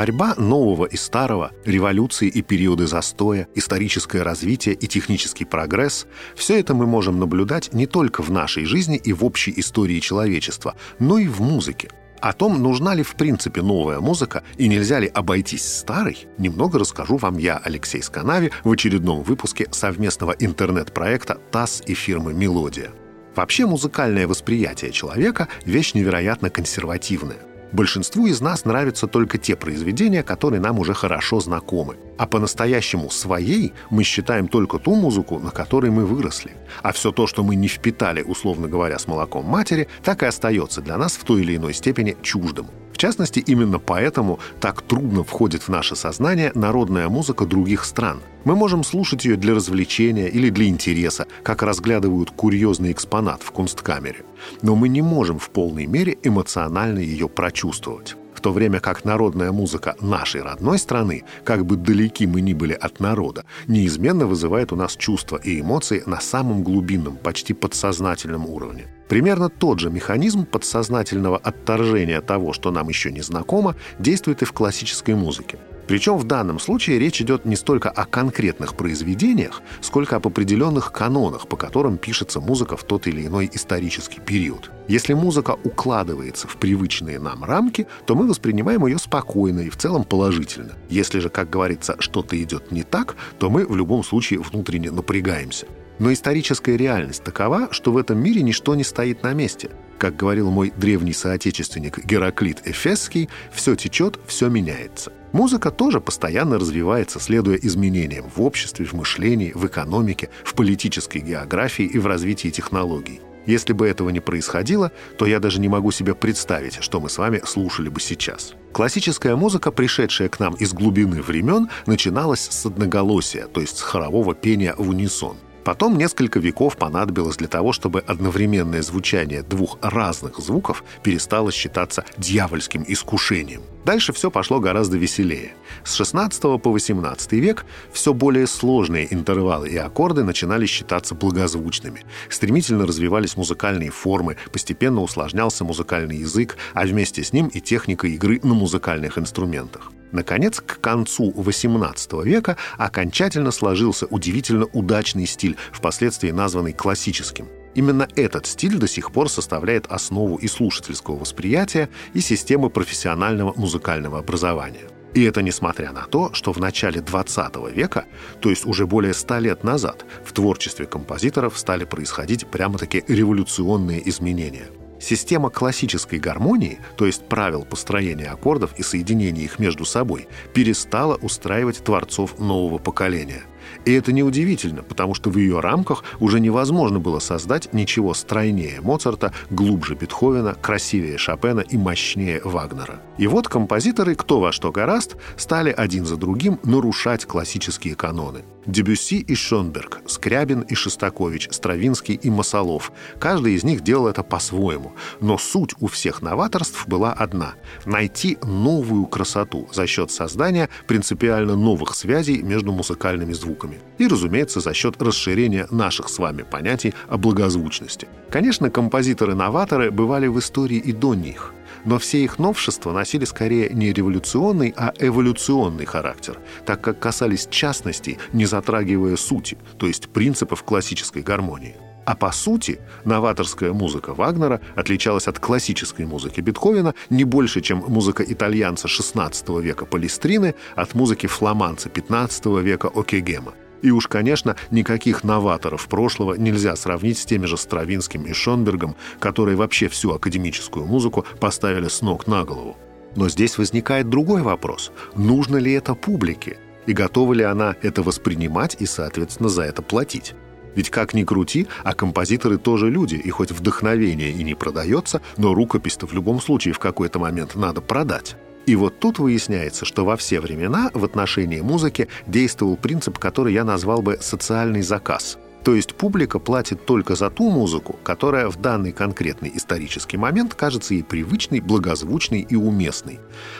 Борьба нового и старого, революции и периоды застоя, историческое развитие и технический прогресс – все это мы можем наблюдать не только в нашей жизни и в общей истории человечества, но и в музыке. О том, нужна ли в принципе новая музыка и нельзя ли обойтись старой, немного расскажу вам я, Алексей Сканави, в очередном выпуске совместного интернет-проекта ТАСС и фирмы «Мелодия». Вообще музыкальное восприятие человека – вещь невероятно консервативная. Большинству из нас нравятся только те произведения, которые нам уже хорошо знакомы. А по-настоящему своей мы считаем только ту музыку, на которой мы выросли. А все то, что мы не впитали, условно говоря, с молоком матери, так и остается для нас в той или иной степени чуждым частности, именно поэтому так трудно входит в наше сознание народная музыка других стран. Мы можем слушать ее для развлечения или для интереса, как разглядывают курьезный экспонат в кунсткамере. Но мы не можем в полной мере эмоционально ее прочувствовать в то время как народная музыка нашей родной страны, как бы далеки мы ни были от народа, неизменно вызывает у нас чувства и эмоции на самом глубинном, почти подсознательном уровне. Примерно тот же механизм подсознательного отторжения того, что нам еще не знакомо, действует и в классической музыке. Причем в данном случае речь идет не столько о конкретных произведениях, сколько об определенных канонах, по которым пишется музыка в тот или иной исторический период. Если музыка укладывается в привычные нам рамки, то мы воспринимаем ее спокойно и в целом положительно. Если же, как говорится, что-то идет не так, то мы в любом случае внутренне напрягаемся. Но историческая реальность такова, что в этом мире ничто не стоит на месте. Как говорил мой древний соотечественник Гераклит Эфесский, все течет, все меняется. Музыка тоже постоянно развивается, следуя изменениям в обществе, в мышлении, в экономике, в политической географии и в развитии технологий. Если бы этого не происходило, то я даже не могу себе представить, что мы с вами слушали бы сейчас. Классическая музыка, пришедшая к нам из глубины времен, начиналась с одноголосия, то есть с хорового пения в унисон – Потом несколько веков понадобилось для того, чтобы одновременное звучание двух разных звуков перестало считаться дьявольским искушением. Дальше все пошло гораздо веселее. С 16 по 18 век все более сложные интервалы и аккорды начинали считаться благозвучными. Стремительно развивались музыкальные формы, постепенно усложнялся музыкальный язык, а вместе с ним и техника игры на музыкальных инструментах. Наконец, к концу XVIII века окончательно сложился удивительно удачный стиль, впоследствии названный классическим. Именно этот стиль до сих пор составляет основу и слушательского восприятия, и системы профессионального музыкального образования. И это несмотря на то, что в начале 20 века, то есть уже более ста лет назад, в творчестве композиторов стали происходить прямо-таки революционные изменения – Система классической гармонии, то есть правил построения аккордов и соединения их между собой, перестала устраивать творцов нового поколения. И это неудивительно, потому что в ее рамках уже невозможно было создать ничего стройнее Моцарта, глубже Бетховена, красивее Шопена и мощнее Вагнера. И вот композиторы, кто во что гораст, стали один за другим нарушать классические каноны. Дебюсси и Шонберг, Скрябин и Шостакович, Стравинский и Масолов. Каждый из них делал это по-своему. Но суть у всех новаторств была одна – найти новую красоту за счет создания принципиально новых связей между музыкальными звуками. И, разумеется, за счет расширения наших с вами понятий о благозвучности. Конечно, композиторы-новаторы бывали в истории и до них – но все их новшества носили скорее не революционный, а эволюционный характер, так как касались частностей, не затрагивая сути, то есть принципов классической гармонии. А по сути, новаторская музыка Вагнера отличалась от классической музыки Бетховена не больше, чем музыка итальянца XVI века Палестрины от музыки фламанца XV века Окегема. И уж, конечно, никаких новаторов прошлого нельзя сравнить с теми же Стравинским и Шонбергом, которые вообще всю академическую музыку поставили с ног на голову. Но здесь возникает другой вопрос. Нужно ли это публике? И готова ли она это воспринимать и, соответственно, за это платить? Ведь как ни крути, а композиторы тоже люди, и хоть вдохновение и не продается, но рукопись-то в любом случае в какой-то момент надо продать. И вот тут выясняется, что во все времена в отношении музыки действовал принцип, который я назвал бы социальный заказ. То есть публика платит только за ту музыку, которая в данный конкретный исторический момент кажется ей привычной, благозвучной и уместной.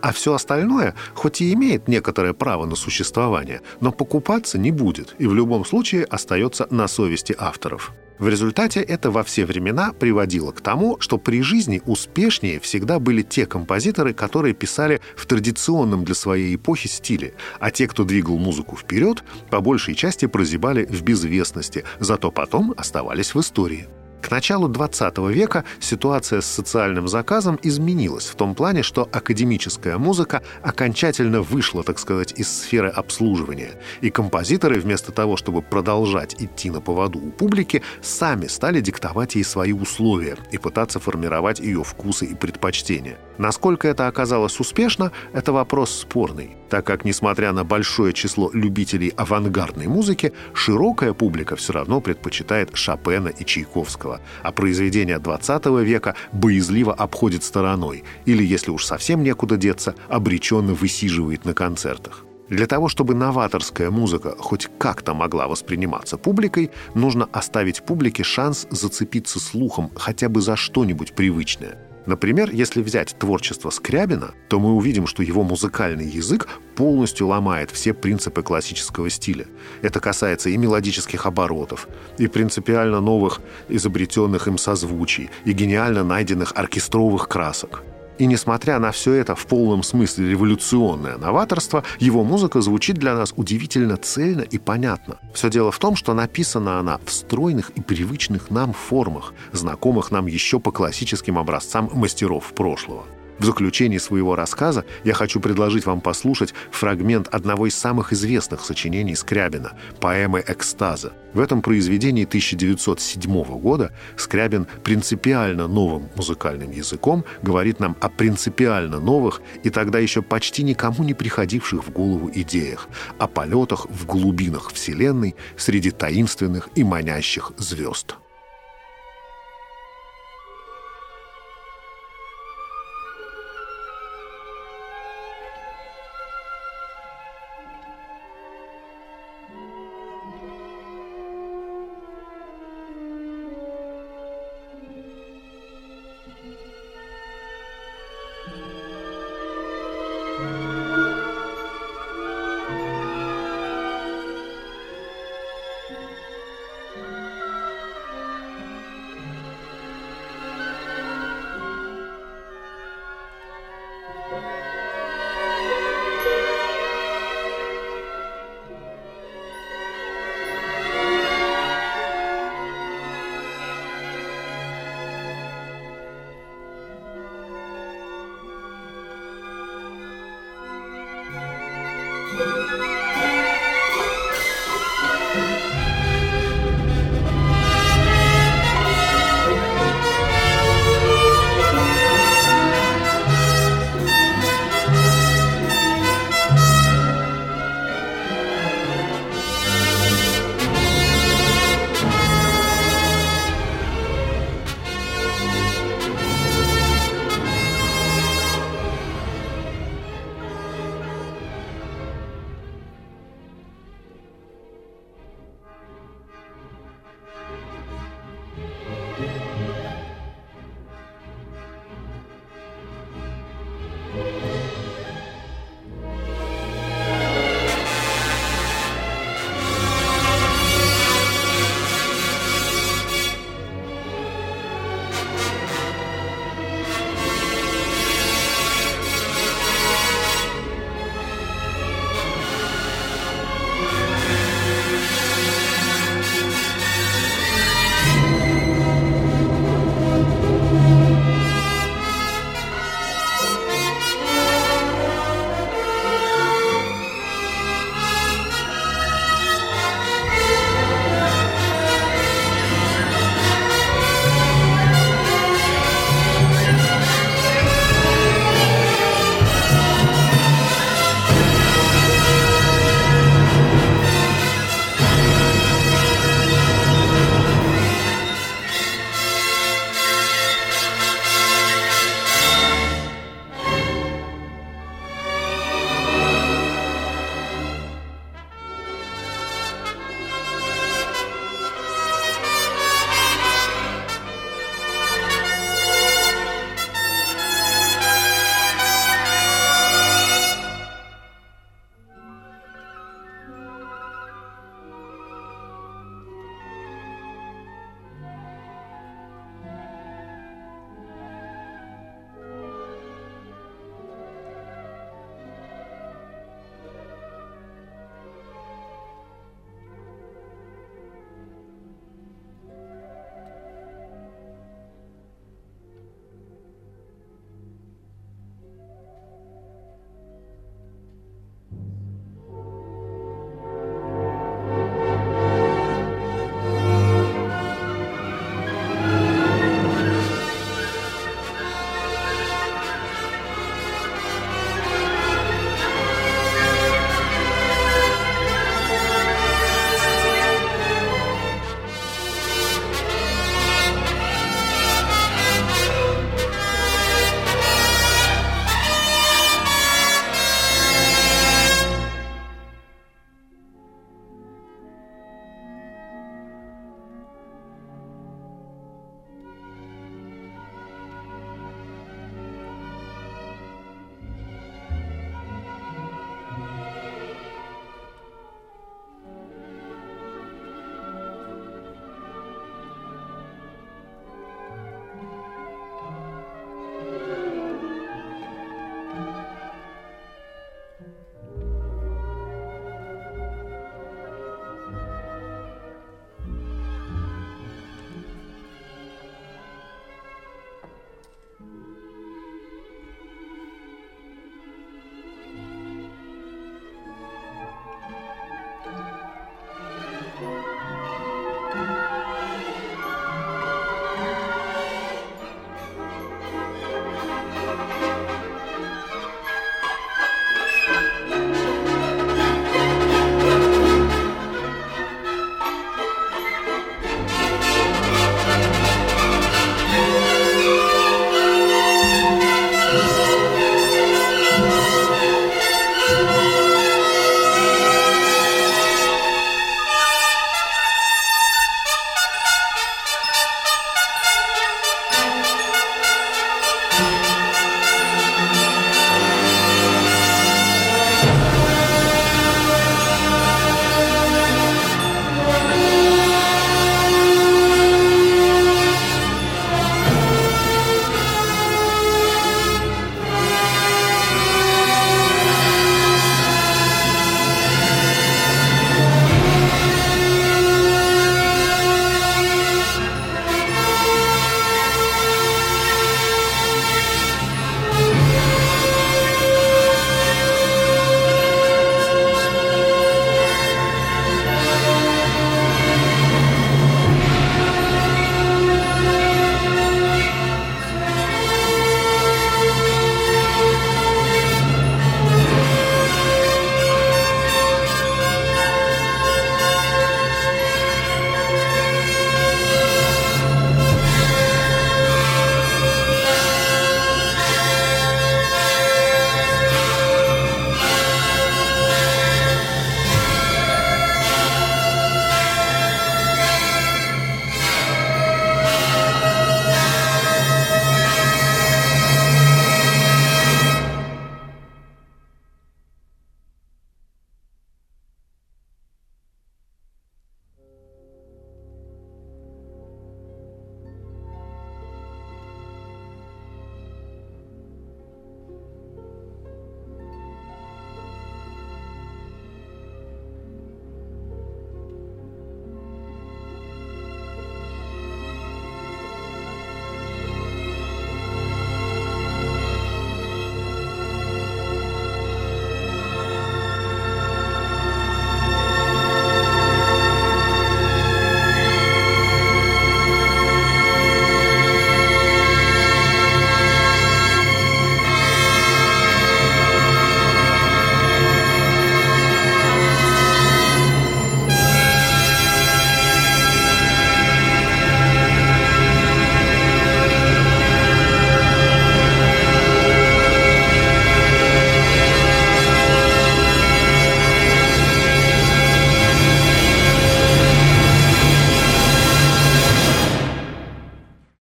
А все остальное, хоть и имеет некоторое право на существование, но покупаться не будет и в любом случае остается на совести авторов. В результате это во все времена приводило к тому, что при жизни успешнее всегда были те композиторы, которые писали в традиционном для своей эпохи стиле, а те, кто двигал музыку вперед, по большей части прозябали в безвестности, зато потом оставались в истории. К началу 20 века ситуация с социальным заказом изменилась в том плане, что академическая музыка окончательно вышла, так сказать, из сферы обслуживания. И композиторы, вместо того, чтобы продолжать идти на поводу у публики, сами стали диктовать ей свои условия и пытаться формировать ее вкусы и предпочтения. Насколько это оказалось успешно, это вопрос спорный, так как, несмотря на большое число любителей авангардной музыки, широкая публика все равно предпочитает Шопена и Чайковского, а произведения 20 века боязливо обходит стороной или, если уж совсем некуда деться, обреченно высиживает на концертах. Для того, чтобы новаторская музыка хоть как-то могла восприниматься публикой, нужно оставить публике шанс зацепиться слухом хотя бы за что-нибудь привычное – Например, если взять творчество Скрябина, то мы увидим, что его музыкальный язык полностью ломает все принципы классического стиля. Это касается и мелодических оборотов, и принципиально новых изобретенных им созвучий, и гениально найденных оркестровых красок. И несмотря на все это в полном смысле революционное новаторство, его музыка звучит для нас удивительно цельно и понятно. Все дело в том, что написана она в стройных и привычных нам формах, знакомых нам еще по классическим образцам мастеров прошлого. В заключении своего рассказа я хочу предложить вам послушать фрагмент одного из самых известных сочинений Скрябина – поэмы «Экстаза». В этом произведении 1907 года Скрябин принципиально новым музыкальным языком говорит нам о принципиально новых и тогда еще почти никому не приходивших в голову идеях, о полетах в глубинах Вселенной среди таинственных и манящих звезд.